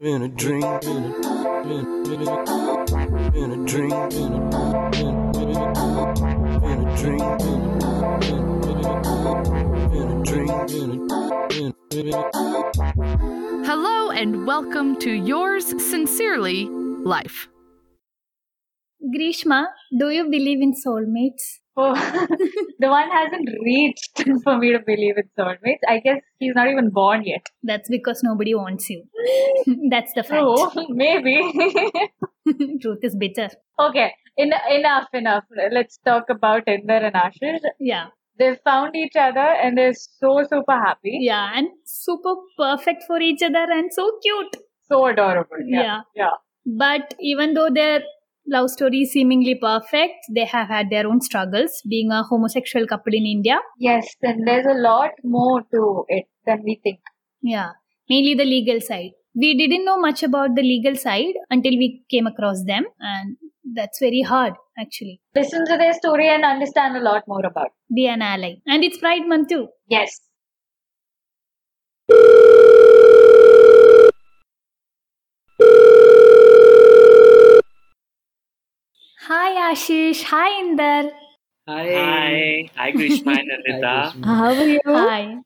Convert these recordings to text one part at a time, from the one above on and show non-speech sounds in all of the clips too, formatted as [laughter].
In a drink, in a, in, in a, in a drink, in a, in, in a, in a drink, in a, in, in a drink, in a, in, in a. Hello and welcome to yours sincerely, Life. Grishma, do you believe in soulmates? Oh, [laughs] the one hasn't reached [laughs] for me to believe in soulmates. I guess he's not even born yet. That's because nobody wants you. [laughs] That's the fact. Oh, maybe. Truth is bitter. okay, en- enough, enough. Let's talk about Inder and Ashish. Yeah. They've found each other and they're so super happy. Yeah, and super perfect for each other and so cute. So adorable. Yeah. Yeah. Yeah. But even though their love story is seemingly perfect, they have had their own struggles being a homosexual couple in India. Yes, and there's a lot more to it than we think. Yeah, mainly the legal side. We didn't know much about the legal side until we came across them, and that's very hard actually. Listen to their story and understand a lot more about it. Be an ally. And it's Pride Month too. Yes. Hi Ashish. Hi Inder. Hi. Hi, hi Grishma and Hi, Anita. How are you? Hi.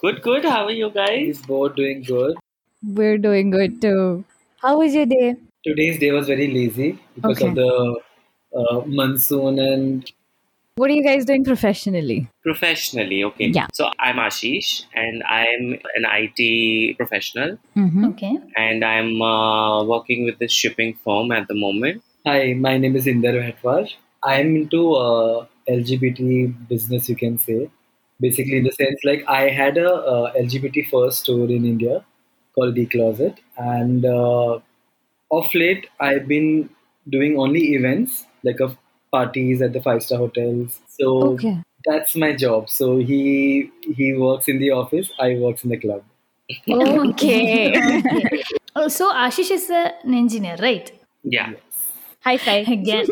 Good, good. How are you guys? He's both doing good. We're doing good too. How was your day? Today's day was very lazy because Okay. of the uh, monsoon and What are you guys doing professionally? Professionally, okay. Yeah. So I'm Ashish, and I'm an IT professional, Mm-hmm. Okay. and I'm uh, working with this shipping firm at the moment. Hi, my name is Inder Hetwar. I'm into uh, LGBT business, you can say. Basically, in the sense like I had a uh, LGBT first store in India called The Closet, and uh, of late I've been doing only events like of parties at the five star hotels. So Okay. that's my job. So he he works in the office, I works in the club. Okay. [laughs] okay. [laughs] Oh, so Ashish is an engineer, right? Yeah. High five. [laughs] Again.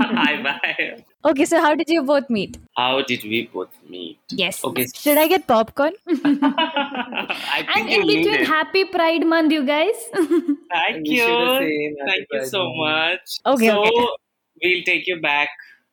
Hi, bye. [laughs] Okay, so how did you both meet? How did we both meet? Yes. Okay. Should I get popcorn? [laughs] I and think in you need between. Happy Pride Month, you guys. Thank you the you. Thank you so Month. much. Okay, so okay. we'll take you back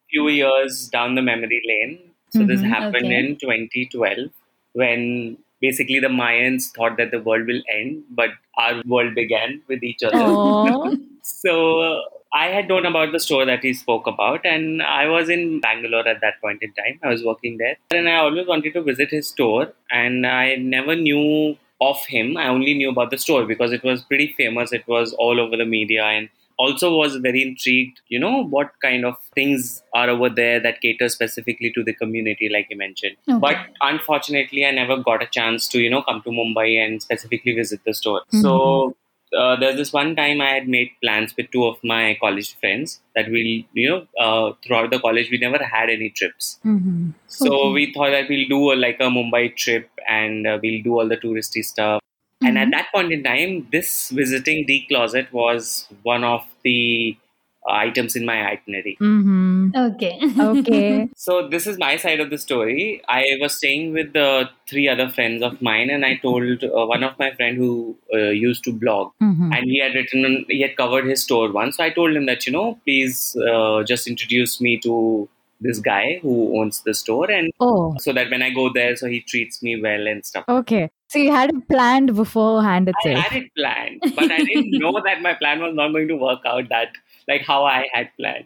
few years down the memory lane. So this Mhm, happened okay. in 2012 when basically the Mayans thought that the world will end, but our world began with each other. Aww. So I had known about the store that he spoke about, and I was in Bangalore at that point in time. I was working there, and I always wanted to visit his store, and I never knew of him. I only knew about the store because it was pretty famous. It was all over the media, and also was very intrigued. You know what kind of things are over there that cater specifically to the community, like you mentioned. Okay. But unfortunately, I never got a chance to you know come to Mumbai and specifically visit the store. So mm-hmm. Uh, there's this one time I had made plans with two of my college friends that we'll, you know, uh, throughout the college we never had any trips. Mm-hmm. So Okay. we thought that we'll do a, like a Mumbai trip and uh, we'll do all the touristy stuff. And at that point in time, this visiting the closet was one of the items in my itinerary. Mm-hmm. okay. Okay. [laughs] So this is my side of the story. I was staying with the three other friends of mine, and I told uh, one of my friend who uh, used to blog, Mm-hmm. and he had written, he had covered his store once. So I told him that you know, please uh, just introduce me to this guy who owns the store, and Oh, so that when I go there, so he treats me well and stuff. okay. So you had it planned beforehand I itself. had it planned, but I didn't [laughs] know that my plan was not going to work out that like how I had planned.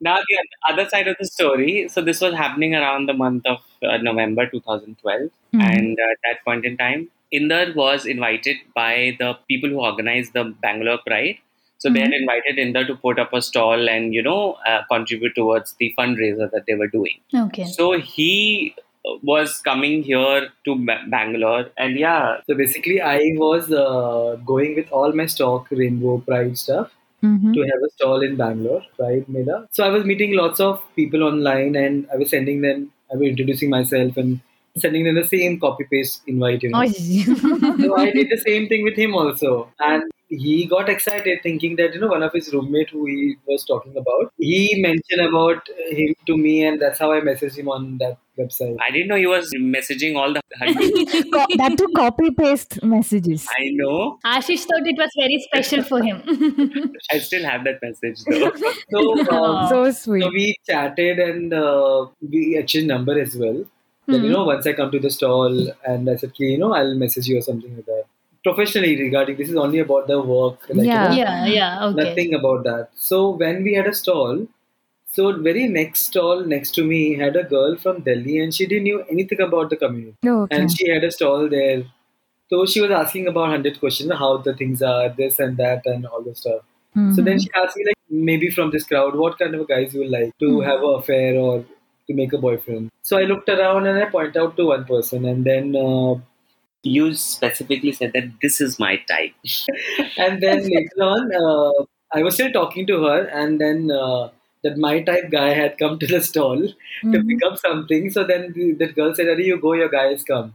Now the other side of the story. So this was happening around the month of uh, November 2012, Mhm. and uh, at that point in time, Inder was invited by the people who organized the Bangalore Pride. So they had invited Inder to put up a stall and you know uh, contribute towards the fundraiser that they were doing. Okay. So he uh, was coming here to Ba- Bangalore, and yeah, So basically, I was uh, going with all my stock Rainbow Pride stuff Mhm. to have a stall in Bangalore, right, Mela. So I was meeting lots of people online, and I was sending them. I was introducing myself and sending them the same copy paste invite. You know. Oh, so I did the same thing with him also, and he got excited thinking that you know one of his roommate who he was talking about he mentioned about him to me and that's how i messaged him on that website. I didn't know he was messaging all the [laughs] that to copy paste messages. I know. Ashish thought it was very special for him. I still have that message though. [laughs] So, um, [laughs] So sweet. so we chatted and uh, we exchanged number as well. Then, you know, once I come to the stall and I said, "Okay, you know, I'll message you or something like that. Professionally regarding this is only about the work. Like, you Yeah. know, yeah, yeah, okay. nothing about that. So when we had a stall, so very next stall next to me had a girl from Delhi and she didn't know anything about the community. Oh, okay. And she had a stall there. So she was asking about 100 questions, how the things are, this and that and all the stuff. So then she asked me like maybe from this crowd, what kind of guys you would like to have an affair or to make a boyfriend. So I looked around and I point out to one person and then uh, You specifically said that this is my type. [laughs] and then [laughs] later on uh, I was still talking to her and then uh, that my type guy had come to the stall to Mhm. pick up something. So then the, that girl said, Are you go, your guys come.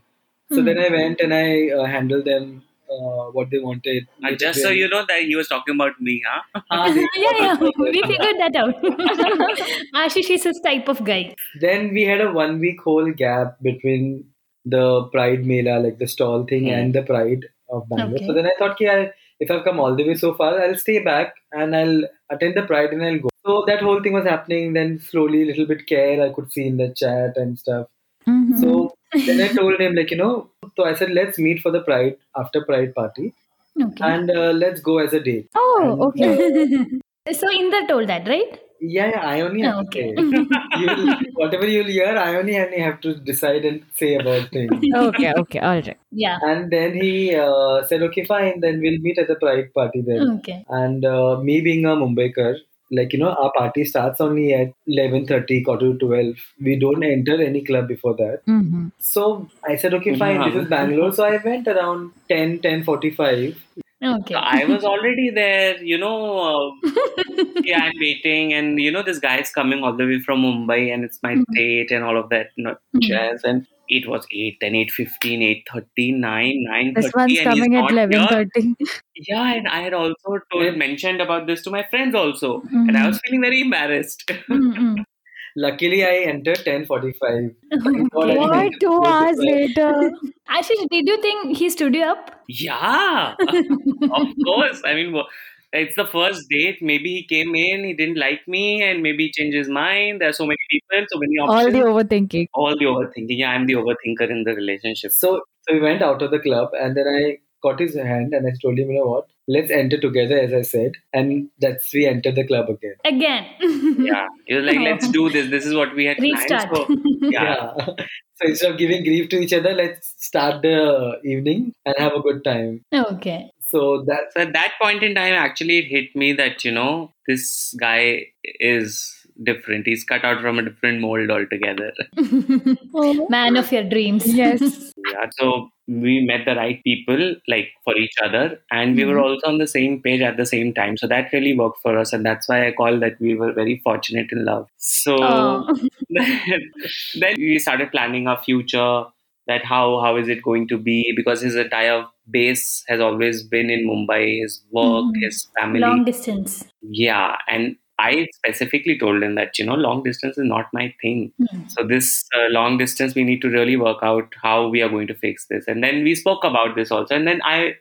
So then I went and I uh, handled them uh, what they wanted. And just so you know that he was talking about me, huh? [laughs] Ah, [laughs] yeah, yeah, we figured that out. [laughs] Ashish is his type of guy. then we had a one week whole gap between the Pride Mela, like the stall thing, Hmm. and the Pride of Bangalore. Okay. So then I thought, yeah, if I've come all the way so far, I'll stay back and I'll attend the Pride and I'll go. So that whole thing was happening. Then slowly, a little bit care I could see in the chat and stuff. Mhm. So then I told him, like, you know, so I said, let's meet for the Pride after Pride party Okay. and uh, let's go as a date. oh, okay. [laughs] so Inder told that, right? Yeah, yeah, I only have Okay. to say. [laughs] You'll, whatever you'll hear, I only only have to decide and say about things. [laughs] okay, okay, all right. Yeah. And then he uh, said, okay, fine, then we'll meet at the Pride party then. Okay. And uh, me being a Mumbaikar, like, you know, our party starts only at 11.30, quarter to 12. We don't enter any club before that. hmm So I said, okay, fine, this is Bangalore. So I went around 10, 10.45. Okay. I was already there, you know. [laughs] Yeah, I'm waiting, and you know, this guy is coming all the way from Mumbai, and it's my mm-hmm. date and all of that, you know, mm-hmm. jazz. And it was 8, then 8.15, 8.30, 9, 9.30. This one's and coming at not here. eleven thirty. Yeah, and I had also told, mentioned about this to my friends also, mm-hmm. and Mm-hmm. I was feeling very embarrassed. Luckily, I entered 10.45. Thank [laughs] God I didn't [laughs] two hours later? [laughs] Ashish, did you think he stood you up? yeah, of course. I mean, it's the first date. Maybe he came in, he didn't like me, and maybe he changed his mind. There are so many people, so many options. All the overthinking. all the overthinking. Yeah, I'm the overthinker in the relationship. So, so we went out of the club and then I got his hand and I told him, you know what, let's enter together, as I said. And that's we enter the club again. Again. [laughs] Yeah, he was like, [laughs] let's do this. This is what we had Restart. planned. So, [laughs] yeah. so instead of giving grief to each other, let's start the evening and have a good time. okay. So that's So at that point in time, actually, it hit me that you know this guy is different. He's cut out from a different mold altogether. [laughs] Man of your dreams. Yes. [laughs] Yeah, so we met the right people like for each other, and we were Mm-hmm. also on the same page at the same time. So that really worked for us, and that's why I call that we were very fortunate in love. So Oh. [laughs] then we started planning our future. That how how is it going to be? Because his entire base has always been in Mumbai. His work, Mhm. his family. Long distance. Yeah, and I specifically told him that you know long distance is not my thing. Hmm. So this uh, long distance, we need to really work out how we are going to fix this. And then we spoke about this also. And then I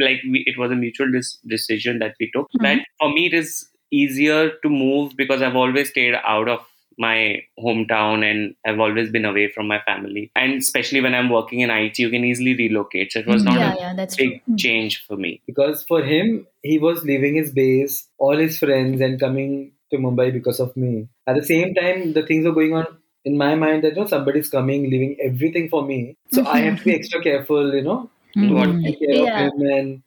like we, it was a mutual dis- decision that we took. Mhm. That for me it is easier to move because I've always stayed out of my hometown and I've always been away from my family. And especially when I'm working in IT, you can easily relocate. So it was not Yeah, a yeah, that's big true. Hmm. change for me. because for him, he was leaving his base, all his friends, and coming to Mumbai because of me. At the same time, the things were going on in my mind that you know somebody's coming, leaving everything for me. So I have to be extra careful, you know, What Mhm. take care Yeah. of him and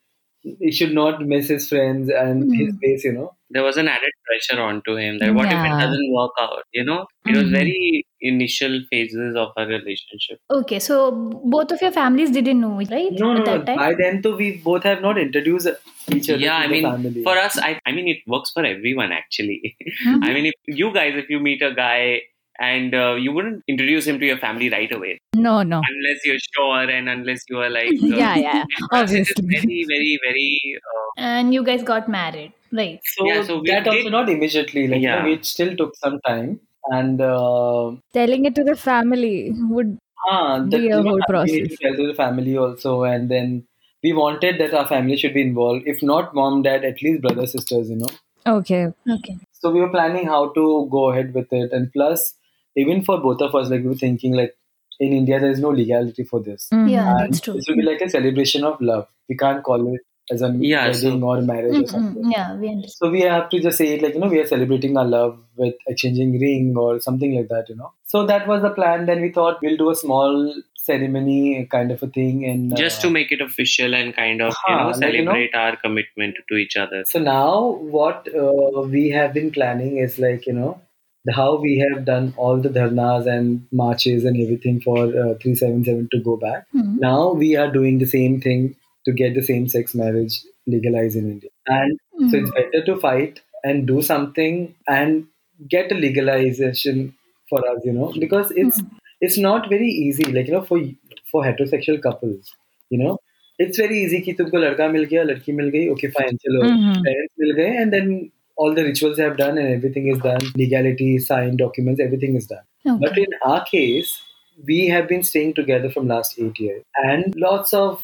he should not miss his friends and his Mm. base, you know. there was an added pressure onto him that what if it doesn't work out you know it was Mhm. very initial phases of our relationship Okay, so both of your families didn't know, right? No, no, at no. that time? By then, though, we both have not introduced each other yeah to i the mean family. for us I, I mean it works for everyone actually Mhm. [laughs] i mean if you guys if you meet a guy and uh, you wouldn't introduce him to your family right away No, no. unless you're sure and unless you are like [laughs] uh, Yeah, yeah. [laughs] for it is Obviously. very very very uh, And you guys got married, right? So, Yeah, so we that also not immediately. Like you Yeah. know, it still took some time. and uh, Telling it to the family would ah, that, Be a you know, whole we need to process. tell to the family also, and then we wanted that our family should be involved. If not mom, dad, at least brother, sisters, you know. okay. Okay. So we were planning how to go ahead with it, and plus, even for both of us, like we were thinking, like in India, there is no legality for this. Mhm. Yeah, And that's true. This will be like a celebration of love. We can't call it as a Yeah, wedding so- or marriage or Mhm. something. Yeah, we understand. So we have to just say it like you know we are celebrating our love with exchanging ring or something like that, you know. So that was the plan. Then we thought we'll do a small ceremony kind of a thing, and Just uh, to make it official and kind of, you Huh, know, like, you know- celebrate our commitment to each other. So now what uh, we have been planning is like you know the, how we have done all the dharnas and marches and everything for uh, 377 to go back. Mhm. Now we are doing the same thing to get the same sex marriage legalized in India. And so it's better to fight and do something and get a legalization for us, you know, because it's it's not very easy. Like you know, for for heterosexual couples, you know, it's very easy कि तुमको लड़का मिल गया, लड़की मिल गई, okay fine, चलो Mhm. parents मिल गए, and then all the rituals have done and everything is done, legality, signed documents, everything is done. But in our case, we have been staying together from last eight years, and lots of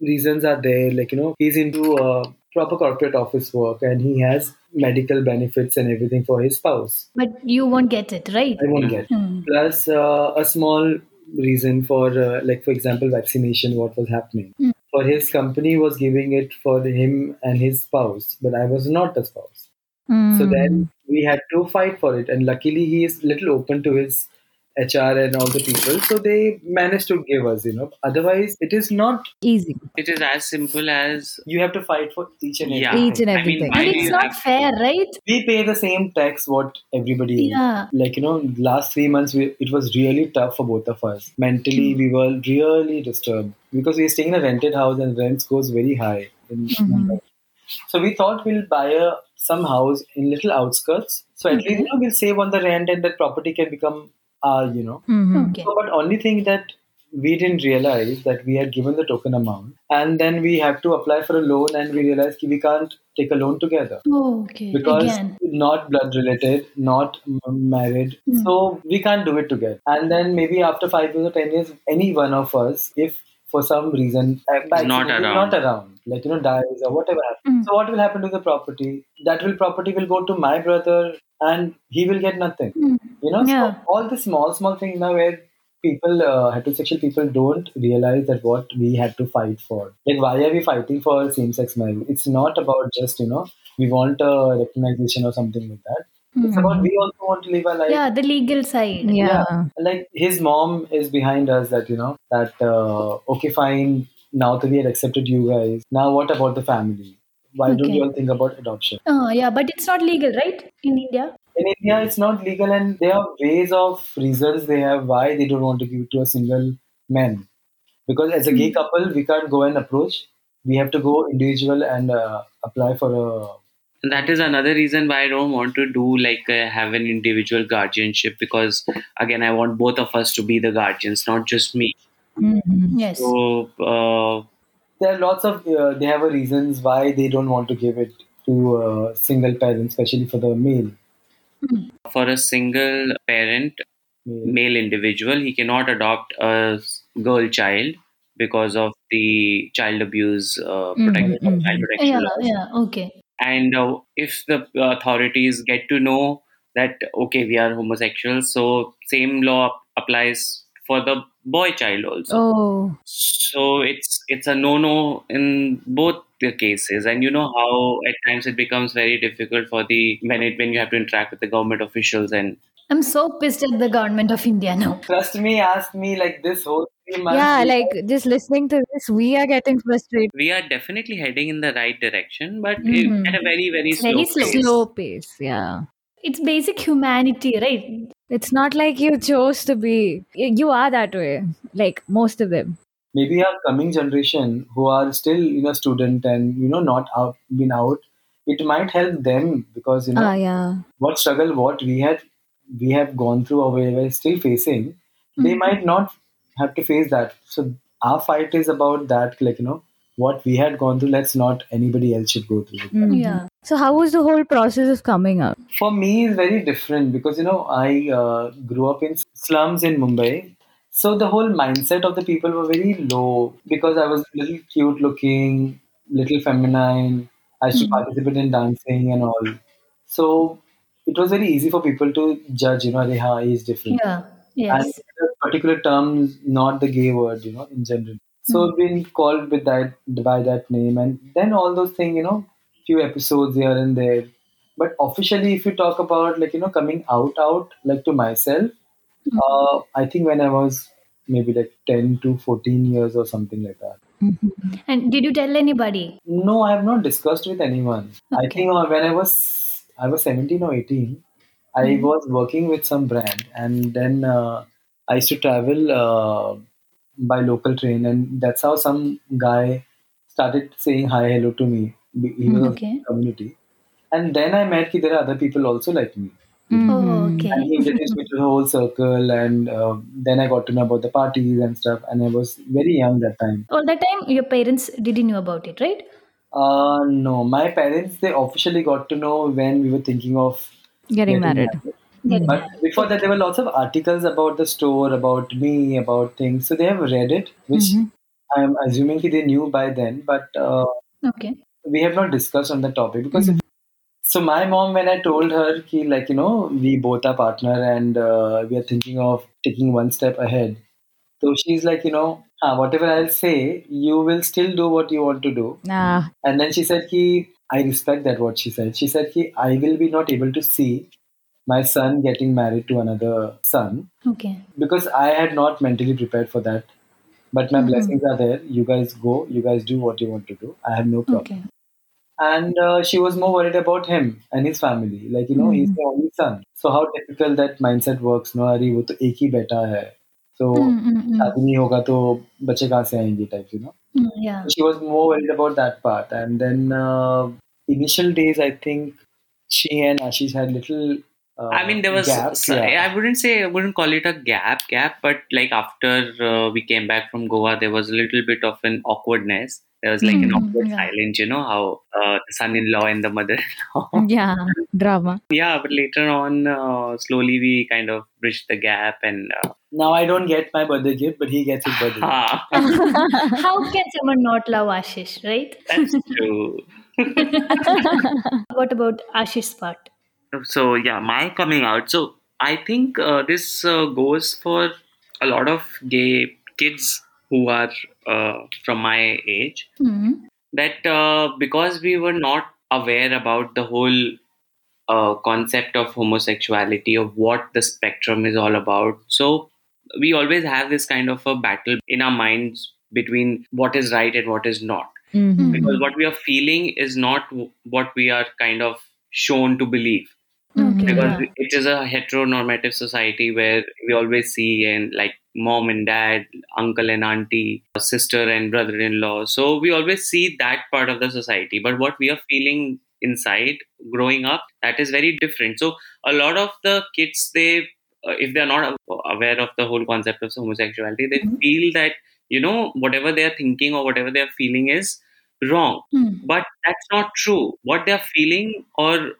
reasons are there. Like you know, he's into uh, proper corporate office work, and he has medical benefits and everything for his spouse. But you won't get it, right? I won't get. Hmm. Plus, uh, a small reason for, uh, like for example, vaccination. What was happening? Mm. For his company was giving it for him and his spouse, but I was not the spouse. So Mm. then we had to fight for it, and luckily he is little open to his HR and all the people, so they managed to give us. You know, otherwise it is not. easy. It is as simple as You have to fight for each and every. yeah. Each and I mean, everything. And it's not have- fair, right? We pay the same tax what everybody. is. Yeah. Like you know, last three months we, it was really tough for both of us. Mentally, we were really disturbed because we are staying in a rented house and rents goes very high. In Mumbai. So we thought we'll buy a some house in little outskirts. So at least you know we'll save on the rent and that property can become our you know. Mhm. Okay. So, but only thing that we didn't realize that we had given the token amount and then we have to apply for a loan and we realized ki we can't take a loan together Oh, okay. because Again. not blood related, not m- married, Hmm. so we can't do it together. And then maybe after five years or ten years, any one of us, if for some reason uh, Not around. not around, like you know, dies or whatever happens. Hmm. So what will happen to the property? That will property will go to my brother, and he will get nothing. Hmm. You know, Yeah. so all the small small things now where people uh, heterosexual people don't realize that what we had to fight for like why are we fighting for same sex marriage it's not about just you know we want a recognition or something like that it's about we also want to live a life. Yeah, the legal side. Yeah. like his mom is behind us that you know that uh, okay fine now that we had accepted you guys now what about the family why don't you all think about adoption Oh, yeah, but it's not legal, right? In India? in India, it's not legal, and there are ways of reasons they have why they don't want to give it to a single man. Because as a gay couple, we can't go and approach. We have to go individual and uh, apply for a. that is another reason why I don't want to do like uh, have an individual guardianship because again I want both of us to be the guardians, not just me. Mhm. Yes. So uh, There are lots of uh, they have a reasons why they don't want to give it to a single parent, especially for the male. for a single parent, male. male individual, he cannot adopt a girl child because of the child abuse uh, Mhm, protection, mhm. child protection Yeah, laws. yeah, okay. and uh, if the authorities get to know that okay we are homosexuals so same law applies for the boy child also Oh. so it's it's a no no in both the cases and you know how at times it becomes very difficult for the when it when you have to interact with the government officials and I'm so pissed at the government of India now. Trust me, ask me like this whole. Yeah, like just listening to this, we are getting frustrated. we are definitely heading in the right direction but Mhm. at a very very slow, Very slow. pace. Slow pace, yeah. It's basic humanity, right? It's not like you chose to be. You are that way. Like most of them. maybe our coming generation who are still you know student and you know not out been out it might help them because you know Ah, yeah. what struggle what we had we have gone through or we were still facing they Mhm. might not have to face that so our fight is about that like you know what we had gone through, let's not anybody else should go through. it. Mhm. Yeah. So how was the whole process of coming out? For me, it's very different because you know I uh, grew up in slums in Mumbai, so the whole mindset of the people were very low because I was little cute looking, little feminine. I used to Mhm. participate in dancing and all, so it was very easy for people to judge. You know, "Arey, हाँ, is different. Yeah. Yes. and particular terms, not the gay word, you know, in general. So being called with that by that name, and then all those things, you know, few episodes here and there. But officially, if you talk about like you know coming out, out like to myself, uh, I think when I was maybe like ten to fourteen years or something like that. And did you tell anybody? No, I have not discussed with anyone. I think uh, when I was I was 17 or 18, I was working with some brand, and then uh, I used to travel uh, by local train, and that's how some guy started saying hi, hello to me. He was Okay. of community, and then I met that there are other people also like me. Oh, Mhm. okay. And he introduced me to the whole circle, and uh, then I got to know about the parties and stuff. And I was very young that time. All that time, your parents didn't know about it, right? Uh, no, my parents they officially got to know when we were thinking of Getting married. Getting But before that, there were lots of articles about the store, about me, about things. So they have read it, which I'm assuming that they knew by then. But uh, Okay. We have not discussed on the topic because. if- so my mom, when I told her, ki, like you know, we both are partner and uh, we are thinking of taking one step ahead. So she's like, you know, "Ah, whatever I'll say, you will still do what you want to do. Ah, And then she said, ki, I respect that what she said. She said, ki, I will be not able to see my son getting married to another son Okay. because I had not mentally prepared for that. But my blessings are there. You guys go. You guys do what you want to do. I have no problem. Okay And uh, she was more worried about him and his family. Like you know, he's the only son. So how difficult that mindset works. No, अरे वो तो एक ही बेटा है. So Mm, mm, mm. शादी नहीं होगा तो बच्चे कहाँ से आएंगे type you know. Mm, yeah. she was more worried about that part. And then uh, initial days, I think she and Ashish had little. uh, I mean, there was. gaps, s- yeah. I wouldn't say I wouldn't call it a gap, gap, but like after uh, we came back from Goa, there was a little bit of an awkwardness. There was like an Mhm, awkward yeah. silence, you know, how uh, the son-in-law and the mother-in-law. [laughs] yeah, drama. yeah, but later on, uh, slowly we kind of bridged the gap, and uh, Now I don't get my birthday gift, but he gets his birthday. gift. [laughs] [laughs] How can someone not love Ashish, right? that's true. What about Ashish's part? So yeah my coming out so i think uh, this uh, goes for a lot of gay kids who are uh, from my age Hmm. that uh, because we were not aware about the whole uh, concept of homosexuality of what the spectrum is all about so we always have this kind of a battle in our minds between what is right and what is not Mhm. because what we are feeling is not what we are kind of shown to believe. Because yeah. it is a heteronormative society where we always see and like mom and dad uncle and auntie sister and brother-in-law. So we always see that part of the society. But what we are feeling inside growing up that is very different. So a lot of the kids they uh, if they're not aware of the whole concept of homosexuality they feel that you know whatever they're thinking or whatever they're feeling is wrong. Hmm. but that's not true. What they're feeling or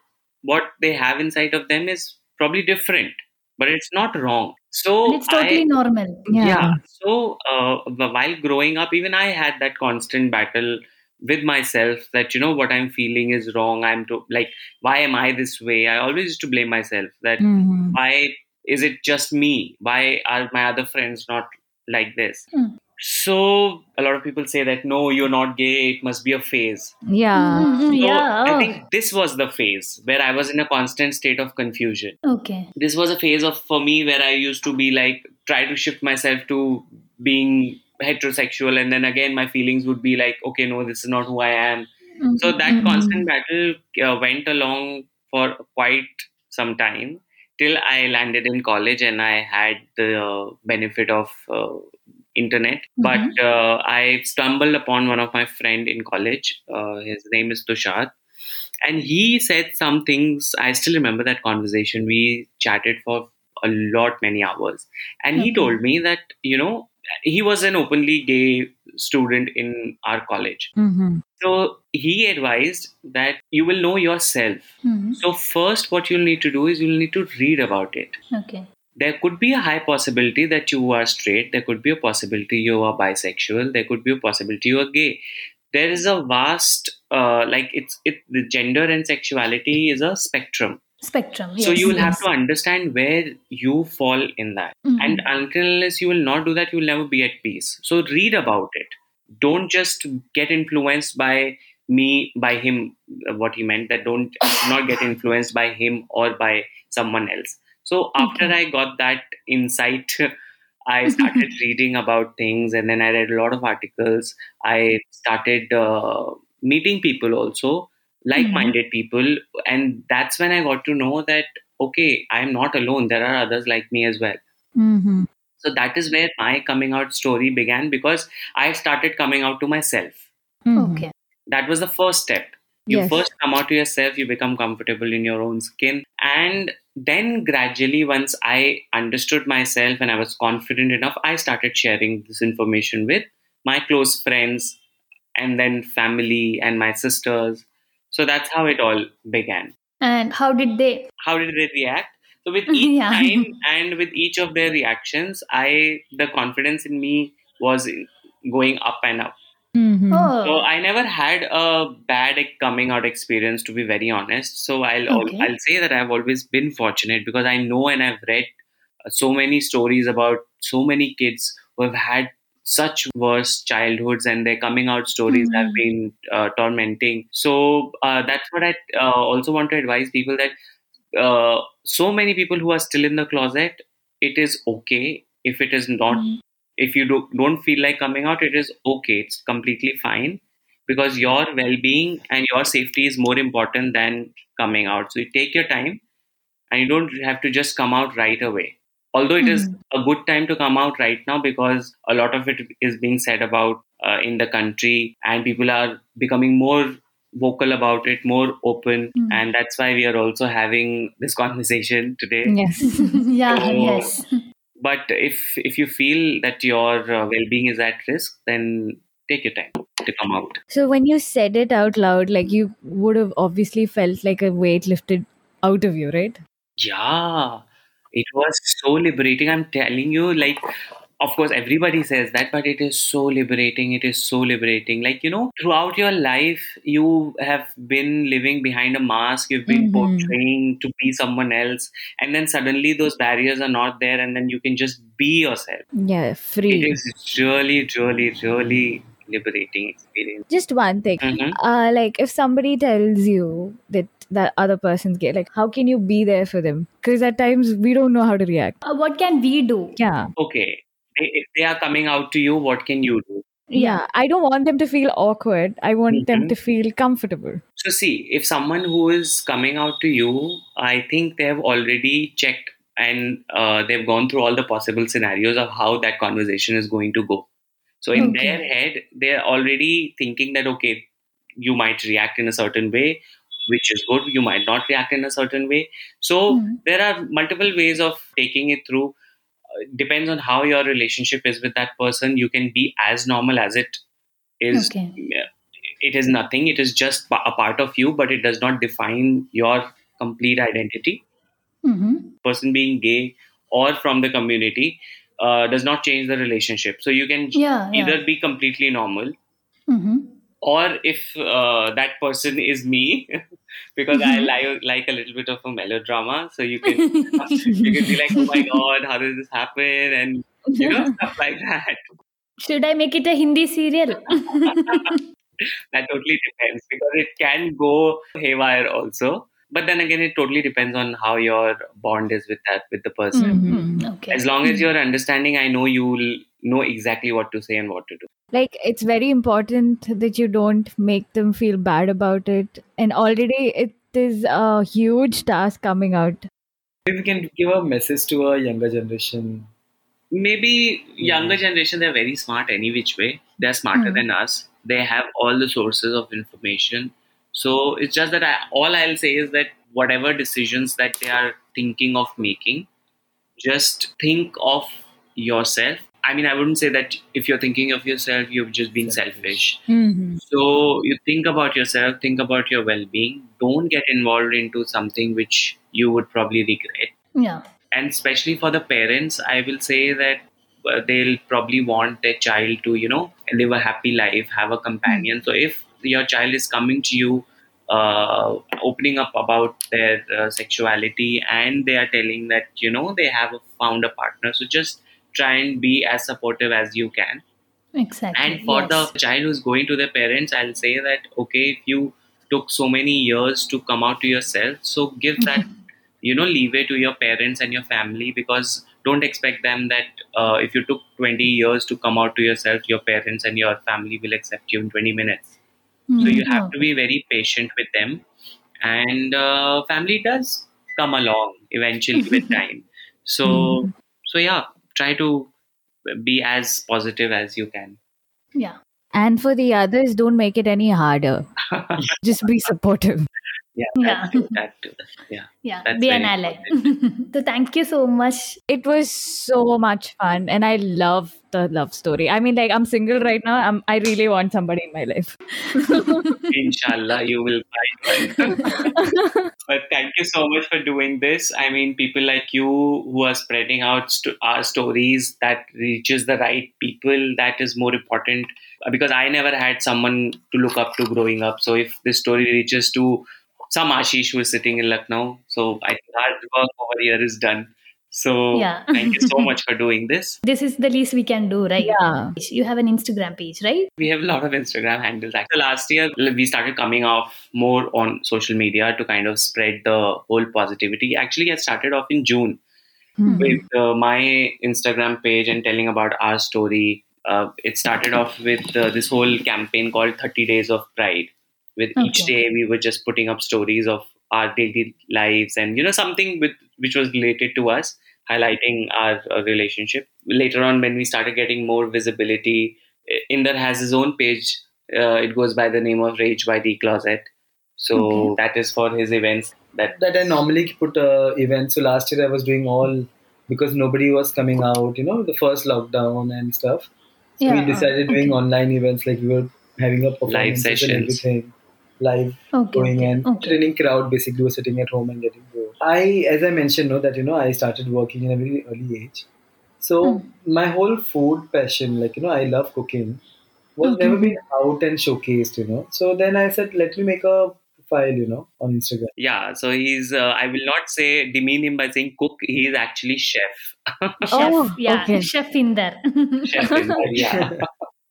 what they have inside of them is probably different but it's not wrong so And it's totally I, normal. Yeah. yeah so uh, while growing up even i had that constant battle with myself that you know what i'm feeling is wrong i'm to like why am i this way i always used to blame myself that Mhm. why is it just me why are my other friends not like this Hmm. so a lot of people say that no you're not gay it must be a phase Yeah. Mm, mm, so yeah. I think this was the phase where I was in a constant state of confusion. Okay. This was a phase of for me where I used to be like try to shift myself to being heterosexual, and then again my feelings would be like, okay, no, this is not who I am. Mm, So that mm, constant battle uh, went along for quite some time till I landed in college and I had the uh, benefit of uh, internet. But uh, I stumbled upon one of my friend in college. Uh, his name is Tushar, and he said some things. I still remember that conversation. We chatted for a lot, many hours, and he told me that you know he was an openly gay student in our college. Mm-hmm. So he advised that you will know yourself. Mhm. So first, what you'll need to do is you'll need to read about it. Okay. There could be a high possibility that you are straight. There could be a possibility you are bisexual. There could be a possibility you are gay. There is a vast, uh, like it's it. The gender and sexuality is a spectrum. Spectrum. so you will have to understand where you fall in that. Mhm. And until unless you will not do that, you will never be at peace. So read about it. Don't just get influenced by me, by him, what he meant, that don't [laughs] not get influenced by him or by someone else. So after Okay. I got that insight, I started [laughs] reading about things and then I read a lot of articles. I started uh, meeting people also, like minded people. And that's when I got to know that, okay, I'm not alone. There are others like me as well. Mm-hmm. So that is where my coming out story began because I started coming out to myself. Mm-hmm. Okay. That was the first step. You Yes. first come out to yourself, you become comfortable in your own skin. And then gradually, once I understood myself and I was confident enough, I started sharing this information with my close friends and then family and my sisters. So that's how it all began. And how did they? how did they react so with [laughs] each Yeah. time and with each of their reactions i the confidence in me was going up and up Mm-hmm. Oh. so i never had a bad coming out experience to be very honest so i'll Okay. i'll say that i've always been fortunate because i know and i've read uh, so many stories about so many kids who have had such worse childhoods and their coming out stories have Mhm. been uh, tormenting so uh, that's what i uh, also want to advise people that uh, so many people who are still in the closet it is okay if it is not Mhm. if you do, don't feel like coming out it is okay it's completely fine because your well-being and your safety is more important than coming out so you take your time and you don't have to just come out right away although it is a good time to come out right now because a lot of it is being said about uh, in the country and people are becoming more vocal about it more open Mm. and that's why we are also having this [laughs] conversation today Yes. [laughs] yeah. So- Yes. but if if you feel that your uh, well-being is at risk then take your time to come out So when you said it out loud, like you would have obviously felt like a weight lifted out of you, right? yeah it was so liberating. I'm telling you like of course everybody says that but it is so liberating. It is so liberating. Like you know throughout your life you have been living behind a mask. You've been Mhm. portraying to be someone else. And then suddenly those barriers are not there and then you can just be yourself. Yeah, free. is really really really liberating experience Just one thing. Mhm. Uh, like if somebody tells you that that other person's gay, like how can you be there for them? Because at times we don't know how to react. Uh, what can we do? Yeah. okay if they are coming out to you what can you do Yeah. I don't want them to feel awkward. I want them Mhm. to feel comfortable. So, see, if someone who is coming out to you, I think they have already checked and uh, they've gone through all the possible scenarios of how that conversation is going to go. So, in Okay. their head, they're already thinking that, okay, you might react in a certain way, which is good. You might not react in a certain way. So, Hmm. there are multiple ways of taking it through. Uh, depends on how your relationship is with that person. You can be as normal as it is Okay. it is nothing it is just a part of you but it does not define your complete identity Mm-hmm. person being gay or from the community uh, does not change the relationship so you can Yeah. yeah. either be completely normal Mm-hmm. or if uh, that person is me [laughs] because i like, like a little bit of a melodrama so you can you can be like oh my god how did this happen and you know [laughs] stuff like that Should I make it a Hindi serial? [laughs] that totally depends because it can go haywire also but then again it totally depends on how your bond is with that with the person Mm, okay. as long as you're understanding i know you'll know exactly what to say and what to do Like it's very important that you don't make them feel bad about it. And already it is a huge task coming out. If we can give a message to a younger generation. maybe younger generation they're very smart any which way they're smarter Hmm. than us they have all the sources of information so it's just that I, all i'll say is that whatever decisions that they are thinking of making just think of yourself I mean, I wouldn't say that if you're thinking of yourself, you're just being Selfish. selfish. Mhm. So you think about yourself, think about your well-being. Don't get involved into something which you would probably regret. Yeah. And especially for the parents, I will say that uh, they'll probably want their child to, you know, live a happy life, have a companion. So if your child is coming to you, uh, opening up about their uh, sexuality, and they are telling that you know they have found a partner, so just try and be as supportive as you can. Exactly. And for yes. the child who's going to their parents, I'll say that okay, if you took so many years to come out to yourself, so give that you know leeway to your parents and your family because don't expect them that uh, if you took 20 years to come out to yourself, your parents and your family will accept you in 20 minutes. So you Mhm. have to be very patient with them, and uh, family does come along eventually with [laughs] time. So so yeah, try to be as positive as you can. Yeah. And for the others, don't make it any harder. [laughs] Just be supportive. Yeah, Yeah. that too, that. Yeah. Yeah. That's Be an very ally. [laughs] so thank you so much. It was so much fun, and I love the love story. I mean, like I'm single right now. I'm, I really want somebody in my life. [laughs] Inshallah, you will find one. [laughs] but thank you so much for doing this. I mean, people like you who are spreading out st- our stories that reaches the right people. That is more important Uh, because I never had someone to look up to growing up. So if this story reaches to some Ashish who is sitting in Lucknow, so I think our work over here is done. So Yeah. thank you so much for doing this. [laughs] This is the least we can do, right? Yeah. You have an Instagram page, right? We have a lot of Instagram handles. Actually, last year we started coming off more on social media to kind of spread the whole positivity. Actually, I started off in June Hmm. with uh, my Instagram page and telling about our story. Uh, it started off with uh, this whole campaign called 30 Days of Pride. With each day, we were just putting up stories of our daily lives and you know something with which was related to us, highlighting our uh, relationship. Later on, when we started getting more visibility, I- Inder has his own page. Uh, it goes by the name of Rage by the Closet. So Okay. that is for his events. That that I normally put uh, events. So last year I was doing all because nobody was coming out. You know, the first lockdown and stuff. So Yeah, we decided doing okay. online events like we were having a performances and sessions. everything live Okay. going okay. and okay. training crowd basically was sitting at home and getting bored. I, as I mentioned, know that you know I started working in a very early age. So Hmm. my whole food passion, like you know, I love cooking, was Okay. never been out and showcased. You know, so then I said, let me make a profile, you know, on Instagram. yeah, so he's. Uh, I will not say demean him by saying cook. He is actually chef. Chef. Oh, yeah. okay. Chef in there. chef in there, yeah. [laughs] [laughs]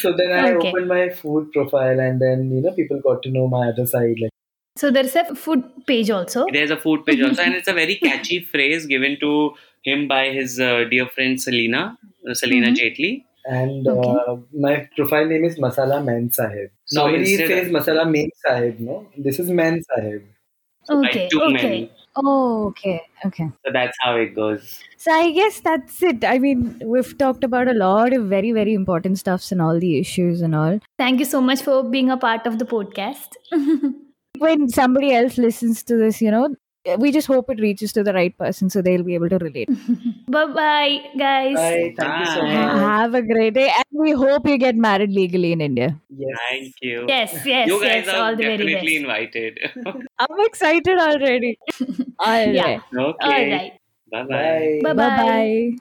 So then I Okay. opened my food profile, and then you know people got to know my other side. Like so there's a food page also. There's a food page also, and [laughs] it's a very catchy phrase given to him by his uh, dear friend Celina, uh, Celina Mhm. Jaitly. and Okay. uh, my profile name is Masala Man Sahib. So Normally it instead says Masala Man Sahib. No, this is Man Sahib. So Okay. Okay. men. Oh, okay. Okay. So that's how it goes. So I guess that's it. I mean, we've talked about a lot of very, very important stuffs and all the issues and all. Thank you so much for being a part of the podcast. [laughs] When somebody else listens to this, you know, Uh, we just hope it reaches to the right person so they'll be able to relate. [laughs] bye bye, guys. Bye. Thank you so much. Have a great day, and we hope you get married legally in India. Yes. Thank you. Yes, [laughs] yes, you guys yes. are All the very definitely best. invited. [laughs] I'm excited already. All Yeah. right. okay. All right. Bye bye. Bye. Bye Bye bye.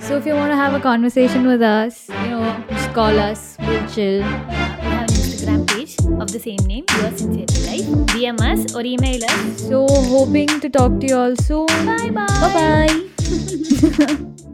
So if you want to have a conversation with us, you know, just call us. We'll chill. Of the same name, Your Sincerely Life. DM us or email us. So hoping to talk to you all soon. Bye bye. Bye bye. [laughs]